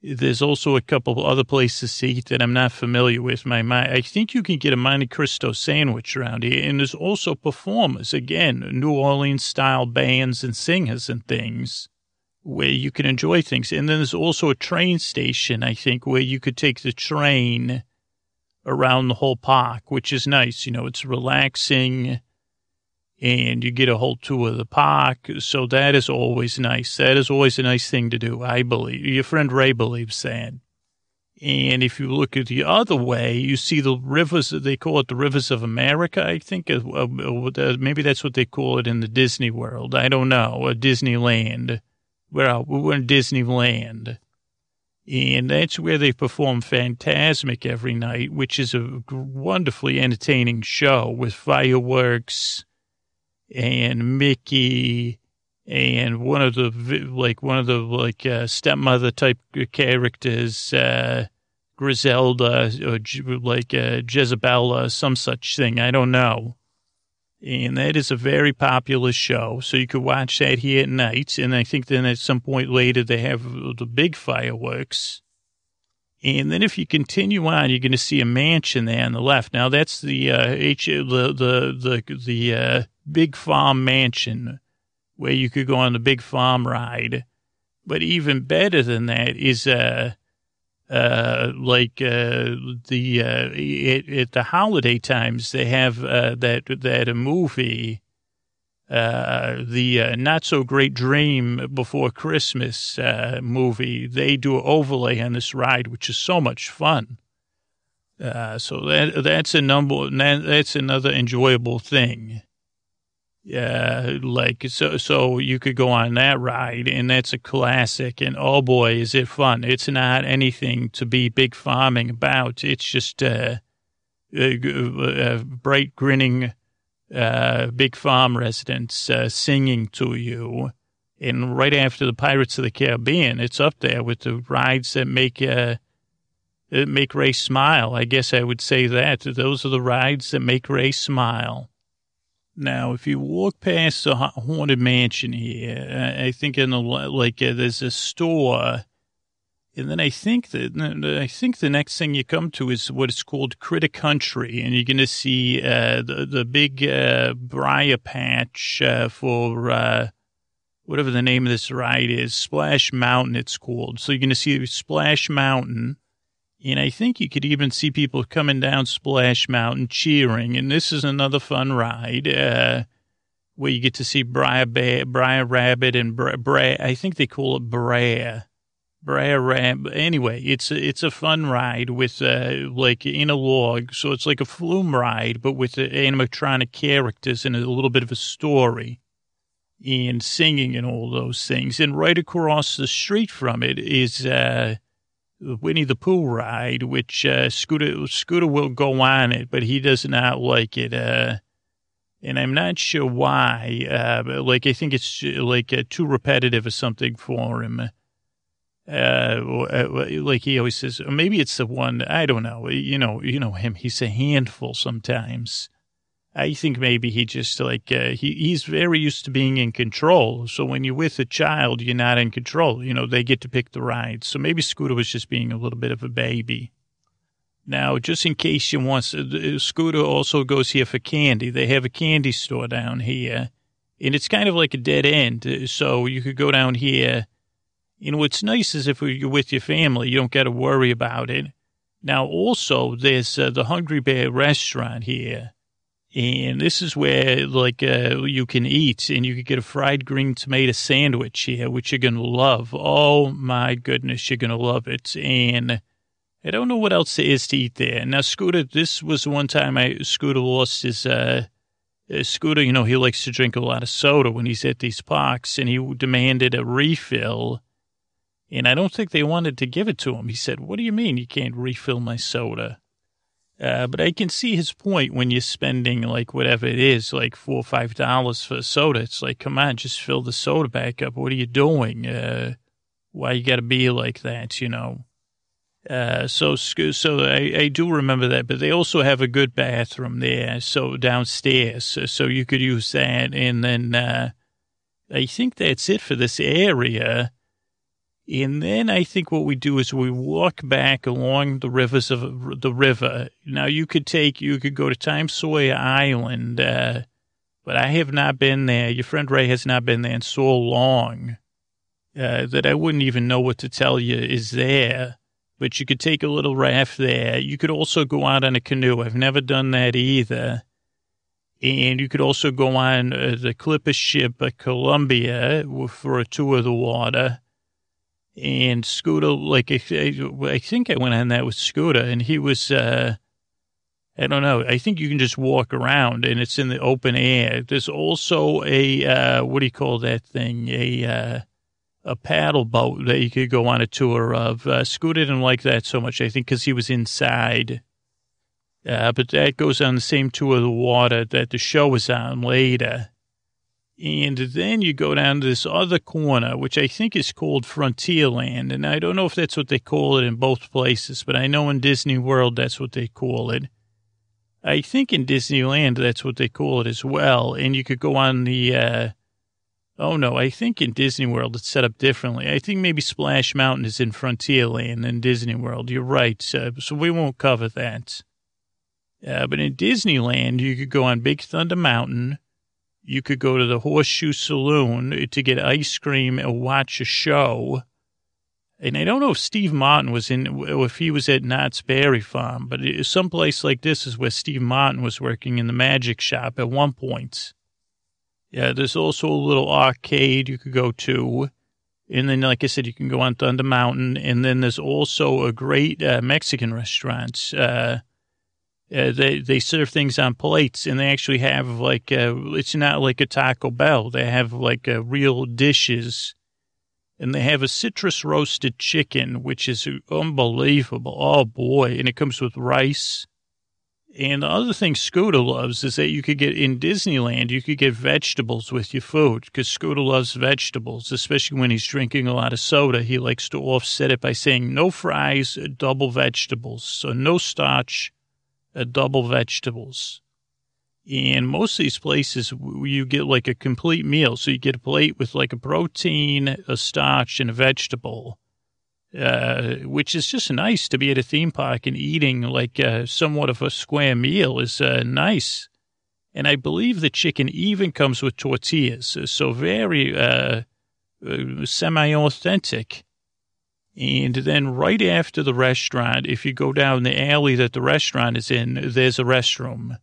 There's also a couple other places to eat that I'm not familiar with. My, my, I think you can get a Monte Cristo sandwich around here. And there's also performers, again, New Orleans style bands and singers and things where you can enjoy things. And then there's also a train station, I think, where you could take the train around the whole park, which is nice. You know, it's relaxing and you get a whole tour of the park. So that is always nice. That is always a nice thing to do, I believe. Your friend Ray believes that. And if you look at the other way, you see the rivers, they call it the rivers of America, I think. Uh, uh, maybe that's what they call it in the Disney world. I don't know, a Disneyland we're, we were in Disneyland. And that's where they perform Fantasmic every night, which is a wonderfully entertaining show with fireworks and Mickey and one of the, like, one of the, like, uh, stepmother type characters, uh, Griselda, or like, uh, Jezebella, some such thing. I don't know. And that is a very popular show. So you could watch that here at night. And I think then at some point later, they have the big fireworks. And then if you continue on, you're going to see a mansion there on the left. Now that's the, uh, H, the, the, the, the, uh, big farm mansion where you could go on the big farm ride. But even better than that is, uh, uh, like uh, the uh, at, at, the holiday times they have uh, that that a movie uh, the uh, Not So Great Dream Before Christmas uh, movie, they do an overlay on this ride, which is so much fun. Uh, so that that's a number. That's another enjoyable thing. Yeah, like so. So you could go on that ride, and that's a classic. And oh boy, is it fun! It's not anything to be big farming about. It's just uh, uh, bright grinning uh, big farm residents uh, singing to you. And right after the Pirates of the Caribbean, it's up there with the rides that make uh, make Ray smile. I guess I would say that those are the rides that make Ray smile. Now, if you walk past the haunted mansion here, I think in the like uh, there's a store and then I think that I think the next thing you come to is what is called Critter Country, and you're to see uh, the the big uh, briar patch uh, for uh, whatever the name of this ride is, Splash Mountain. It's called. So you're to see Splash Mountain, and I think you could even see people coming down Splash Mountain cheering. And this is another fun ride uh, where you get to see Briar Bear, Briar Rabbit, and Bra. Bra I think they call it Brer Anyway, it's it's a fun ride with uh, like in a log, so it's like a flume ride, but with animatronic characters and a little bit of a story, and singing and all those things. And right across the street from it is uh, Winnie the Pooh ride, which uh, Scooter Scooter will go on it, but he does not like it. Uh, and I'm not sure why. Uh, like I think it's like uh, too repetitive or something for him uh, like he always says, maybe it's the one, I don't know, you know, you know him, he's a handful sometimes. I think maybe he just like, uh, he, he's very used to being in control. So when you're with a child, you're not in control. You know, they get to pick the rides. So maybe Scooter was just being a little bit of a baby. Now, just in case you want, uh, Scooter also goes here for candy. They have a candy store down here, and it's kind of like a dead end. So you could go down here know, what's nice is if you're with your family, you don't got to worry about it. Now, also, there's uh, the Hungry Bear restaurant here. And this is where, like, uh, you can eat and you could get a fried green tomato sandwich here, which you're going to love. Oh, my goodness, you're going to love it. And I don't know what else there is to eat there. Now, Scooter, this was one time I, Scooter lost his, uh, uh, Scooter, you know, he likes to drink a lot of soda when he's at these parks, and he demanded a refill and I don't think they wanted to give it to him. He said, What do you mean you can't refill my soda? Uh, but I can see his point when you're spending like whatever it is, like four or five dollars for a soda. It's like, come on, just fill the soda back up. What are you doing? Uh, why you got to be like that, you know? Uh, so, so I, I, do remember that, but they also have a good bathroom there. So downstairs, so you could use that. And then, uh, I think that's it for this area. And then I think what we do is we walk back along the rivers of the river. Now you could take, you could go to Tom Sawyer Island, uh, but I have not been there. Your friend Ray has not been there in so long uh, that I wouldn't even know what to tell you is there. But you could take a little raft there. You could also go out on a canoe. I've never done that either. And you could also go on uh, the clipper ship Columbia for a tour of the water and Scooter, like I, think I went on that with Scooter, and he was, uh, I don't know. I think you can just walk around, and it's in the open air. There's also a uh, what do you call that thing? A uh, a paddle boat that you could go on a tour of. Uh, Scooter didn't like that so much, I think, because he was inside. Uh, but that goes on the same tour of the water that the show was on later. And then you go down to this other corner, which I think is called Frontierland. And I don't know if that's what they call it in both places, but I know in Disney World that's what they call it. I think in Disneyland that's what they call it as well. And you could go on the, uh, oh no, I think in Disney World it's set up differently. I think maybe Splash Mountain is in Frontierland in Disney World. You're right. Uh, so we won't cover that. Uh, but in Disneyland, you could go on Big Thunder Mountain you could go to the Horseshoe Saloon to get ice cream and watch a show. And I don't know if Steve Martin was in, if he was at Knott's Berry Farm, but some place like this is where Steve Martin was working in the magic shop at one point. Yeah, there's also a little arcade you could go to. And then, like I said, you can go on Thunder Mountain. And then there's also a great uh, Mexican restaurant. Uh, uh, they they serve things on plates, and they actually have like uh, it's not like a Taco Bell. They have like uh, real dishes, and they have a citrus roasted chicken, which is unbelievable. Oh boy! And it comes with rice. And the other thing Scooter loves is that you could get in Disneyland, you could get vegetables with your food because Scooter loves vegetables, especially when he's drinking a lot of soda. He likes to offset it by saying no fries, double vegetables. So no starch, uh, double vegetables. And most of these places, you get like a complete meal. So you get a plate with like a protein, a starch, and a vegetable, uh, which is just nice to be at a theme park and eating like uh, somewhat of a square meal is uh, nice. And I believe the chicken even comes with tortillas. So very uh, uh, semi authentic. And then right after the restaurant, if you go down the alley that the restaurant is in, there's a restroom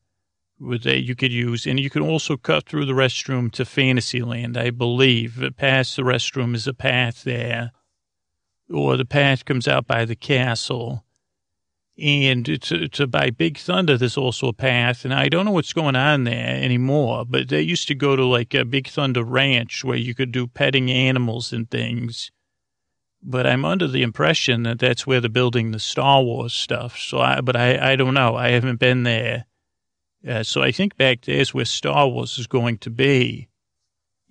that you could use. And you can also cut through the restroom to Fantasyland, I believe. Past the restroom is a path there. Or the path comes out by the castle. And to, to by Big Thunder, there's also a path. And I don't know what's going on there anymore, but they used to go to like a Big Thunder Ranch where you could do petting animals and things but I'm under the impression that that's where they're building the Star Wars stuff. So I, but I, I don't know. I haven't been there. Uh, so I think back there's where Star Wars is going to be.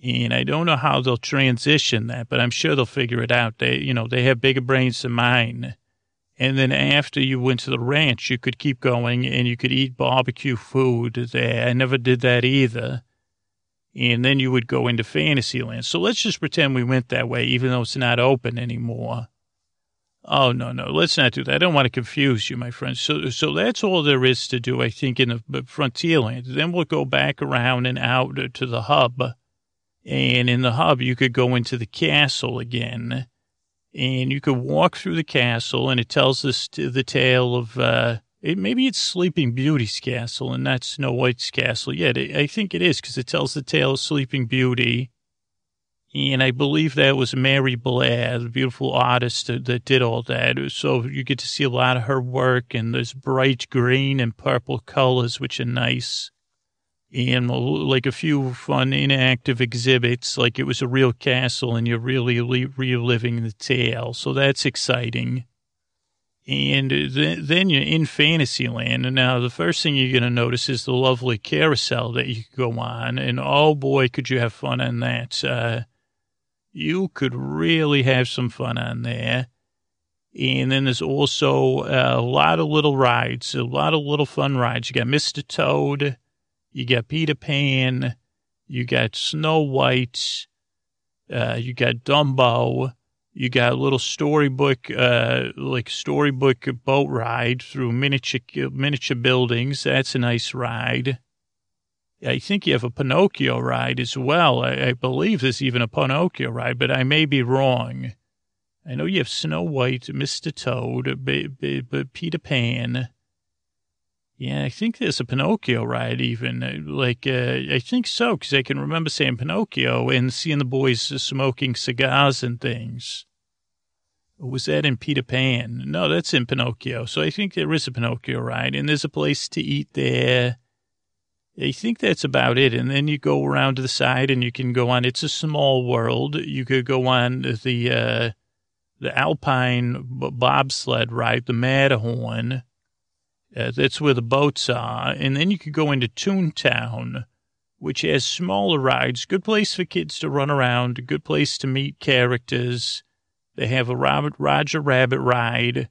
And I don't know how they'll transition that, but I'm sure they'll figure it out. They, you know, they have bigger brains than mine. And then after you went to the ranch, you could keep going and you could eat barbecue food there. I never did that either and then you would go into Fantasyland. So let's just pretend we went that way, even though it's not open anymore. Oh no, no, let's not do that. I don't want to confuse you, my friends. So, so that's all there is to do, I think, in the Frontierland. Then we'll go back around and out to the hub, and in the hub you could go into the castle again, and you could walk through the castle, and it tells us the tale of uh, it, maybe it's Sleeping Beauty's castle and not Snow White's castle yet. I think it is because it tells the tale of Sleeping Beauty. And I believe that was Mary Blair, the beautiful artist that, that did all that. So you get to see a lot of her work and there's bright green and purple colors, which are nice. And uh, like a few fun interactive exhibits, like it was a real castle and you're really reliving the tale. So that's exciting. And then you're in Fantasyland. And now the first thing you're going to notice is the lovely carousel that you go on. And oh boy, could you have fun on that. Uh, you could really have some fun on there. And then there's also a lot of little rides, a lot of little fun rides. You got Mr. Toad, you got Peter Pan, you got Snow White, uh, you got Dumbo, you got a little storybook, uh, like storybook boat ride through miniature miniature buildings. That's a nice ride. I think you have a Pinocchio ride as well. I, I believe there's even a Pinocchio ride, but I may be wrong. I know you have Snow White, Mr. Toad, B- B- B- Peter Pan. Yeah, I think there's a Pinocchio ride even. Uh, like, uh, I think so, because I can remember saying Pinocchio and seeing the boys smoking cigars and things. Was that in Peter Pan? No, that's in Pinocchio. So I think there is a Pinocchio ride, and there's a place to eat there. I think that's about it. And then you go around to the side and you can go on. It's a small world. You could go on the, uh, the Alpine bobsled ride, the Matterhorn that's where the boats are. And then you could go into Toontown, which has smaller rides. Good place for kids to run around. Good place to meet characters. They have a Robert Roger Rabbit ride.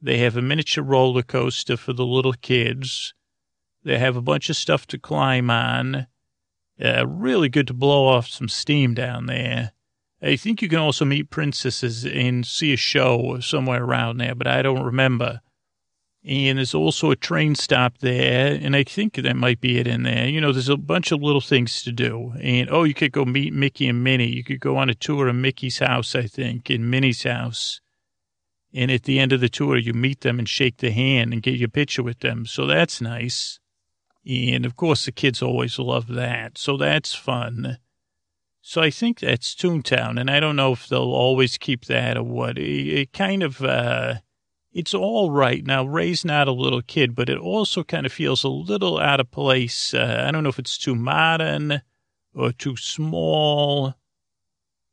They have a miniature roller coaster for the little kids. They have a bunch of stuff to climb on. Uh, really good to blow off some steam down there. I think you can also meet princesses and see a show somewhere around there, but I don't remember. And there's also a train stop there. And I think that might be it in there. You know, there's a bunch of little things to do. And, oh, you could go meet Mickey and Minnie. You could go on a tour of Mickey's house, I think, and Minnie's house. And at the end of the tour, you meet them and shake the hand and get your picture with them. So that's nice. And of course, the kids always love that. So that's fun. So I think that's Toontown. And I don't know if they'll always keep that or what. It, it kind of, uh, it's all right. Now, Ray's not a little kid, but it also kind of feels a little out of place. Uh, I don't know if it's too modern or too small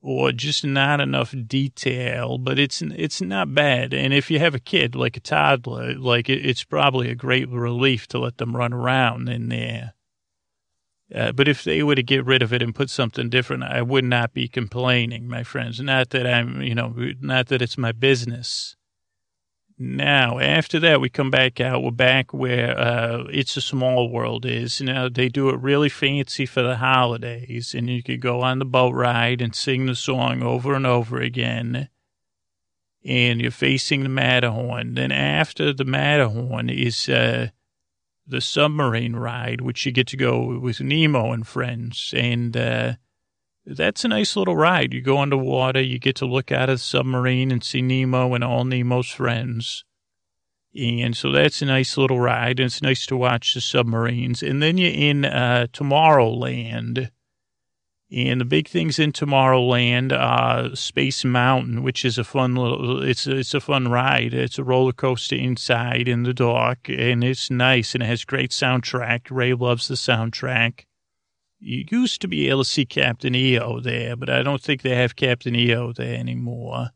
or just not enough detail, but it's it's not bad. And if you have a kid like a toddler, like it, it's probably a great relief to let them run around in there. Uh, but if they were to get rid of it and put something different, I would not be complaining, my friends. Not that I'm, you know, not that it's my business. Now, after that, we come back out. We're back where uh, It's a Small World is. Now, they do it really fancy for the holidays, and you could go on the boat ride and sing the song over and over again. And you're facing the Matterhorn. Then after the Matterhorn is uh, the submarine ride, which you get to go with Nemo and friends. And uh, that's a nice little ride. You go underwater, you get to look out of the submarine and see Nemo and all Nemo's friends. And so that's a nice little ride, and it's nice to watch the submarines. And then you're in uh, Tomorrowland. And the big things in Tomorrowland are Space Mountain, which is a fun little, it's, it's a fun ride. It's a roller coaster inside in the dark, and it's nice, and it has great soundtrack. Ray loves the soundtrack. You used to be able to see Captain EO there, but I don't think they have Captain EO there anymore.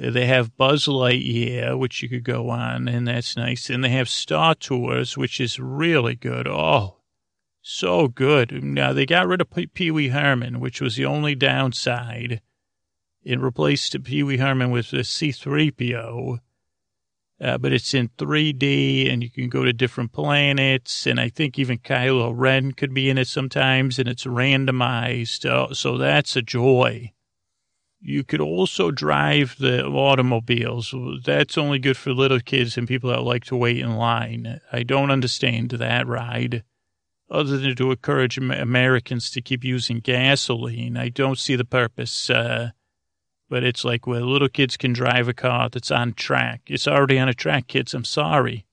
Uh, they have Buzz Lightyear, which you could go on, and that's nice. And they have Star Tours, which is really good. Oh, so good. Now, they got rid of Pee Wee Herman, which was the only downside, and replaced Pee Wee Herman with a C3PO uh, but it's in 3D and you can go to different planets. And I think even Kylo Ren could be in it sometimes and it's randomized. Uh, so that's a joy. You could also drive the automobiles. That's only good for little kids and people that like to wait in line. I don't understand that ride other than to encourage Americans to keep using gasoline. I don't see the purpose. Uh, but it's like where little kids can drive a car that's on track. It's already on a track, kids. I'm sorry.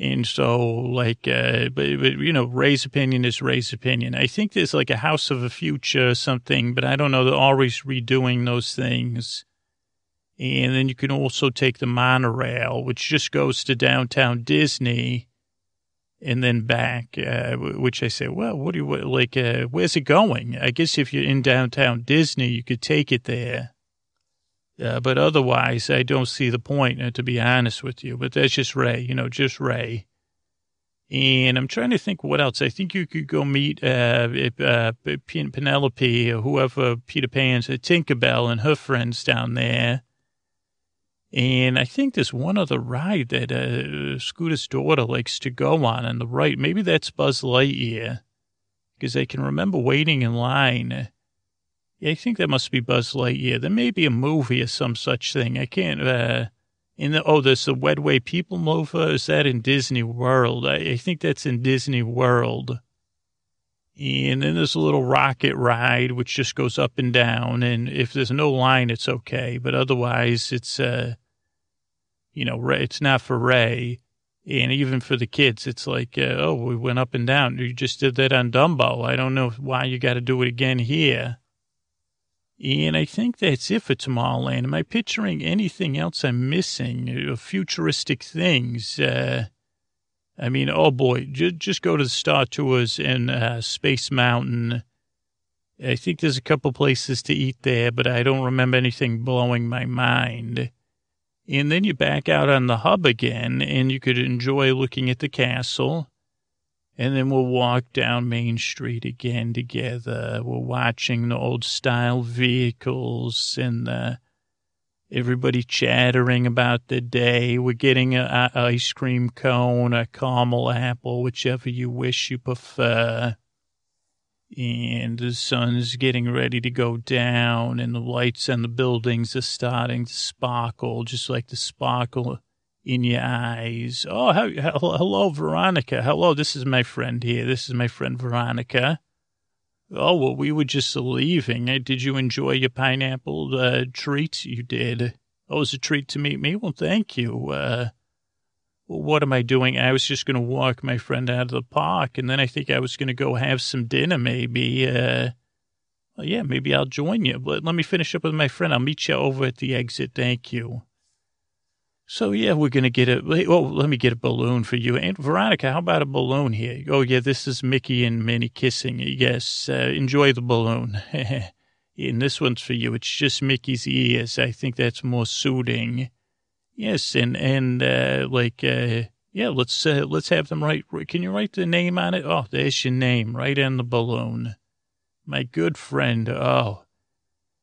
And so, like, uh, but, but, you know, Ray's opinion is Ray's opinion. I think there's like a House of the Future or something, but I don't know. They're always redoing those things. And then you can also take the monorail, which just goes to downtown Disney and then back, uh, which I say, well, what do you, like, uh, where's it going? I guess if you're in downtown Disney, you could take it there. Uh, but otherwise, I don't see the point, uh, to be honest with you. But that's just Ray, you know, just Ray. And I'm trying to think what else. I think you could go meet uh, uh, Penelope or whoever Peter Pan's, uh, Tinkerbell and her friends down there. And I think there's one other ride that uh, Scooter's daughter likes to go on on the right. Maybe that's Buzz Lightyear because I can remember waiting in line I think that must be Buzz Lightyear. There may be a movie or some such thing. I can't, uh, in the, oh, there's the Wedway People Mover. Is that in Disney World? I, I think that's in Disney World. And then there's a little rocket ride, which just goes up and down. And if there's no line, it's okay. But otherwise, it's, uh, you know, it's not for Ray. And even for the kids, it's like, uh, oh, we went up and down. You just did that on Dumbo. I don't know why you got to do it again here. And I think that's it for Tomorrowland. Am I picturing anything else I'm missing? Futuristic things. Uh, I mean, oh boy, just, just go to the Star Tours in uh, Space Mountain. I think there's a couple places to eat there, but I don't remember anything blowing my mind. And then you back out on the hub again, and you could enjoy looking at the castle. And then we'll walk down Main Street again together. We're watching the old style vehicles and the, everybody chattering about the day. We're getting an ice cream cone, a caramel apple, whichever you wish you prefer. And the sun's getting ready to go down, and the lights on the buildings are starting to sparkle, just like the sparkle in your eyes. Oh, hello, Veronica. Hello, this is my friend here. This is my friend Veronica. Oh, well, we were just leaving. Did you enjoy your pineapple uh, treat? You did. Oh, it was a treat to meet me. Well, thank you. Uh, what am I doing? I was just going to walk my friend out of the park, and then I think I was going to go have some dinner, maybe. Uh, well, yeah, maybe I'll join you. But let me finish up with my friend. I'll meet you over at the exit. Thank you. So yeah, we're gonna get a. Oh, let me get a balloon for you. And Veronica, how about a balloon here? Oh yeah, this is Mickey and Minnie kissing. Yes, uh, enjoy the balloon. (laughs) and this one's for you. It's just Mickey's ears. I think that's more suiting. Yes, and and uh, like uh, yeah, let's uh, let's have them write. Can you write the name on it? Oh, there's your name right on the balloon. My good friend. Oh,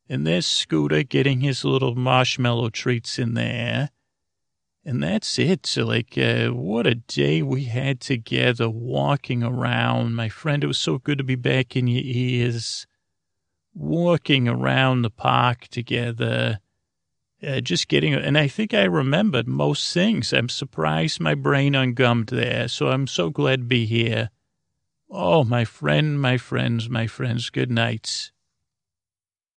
and there's Scooter getting his little marshmallow treats in there. And that's it. So, like, uh, what a day we had together walking around. My friend, it was so good to be back in your ears, walking around the park together, uh, just getting, and I think I remembered most things. I'm surprised my brain ungummed there. So I'm so glad to be here. Oh, my friend, my friends, my friends, good night.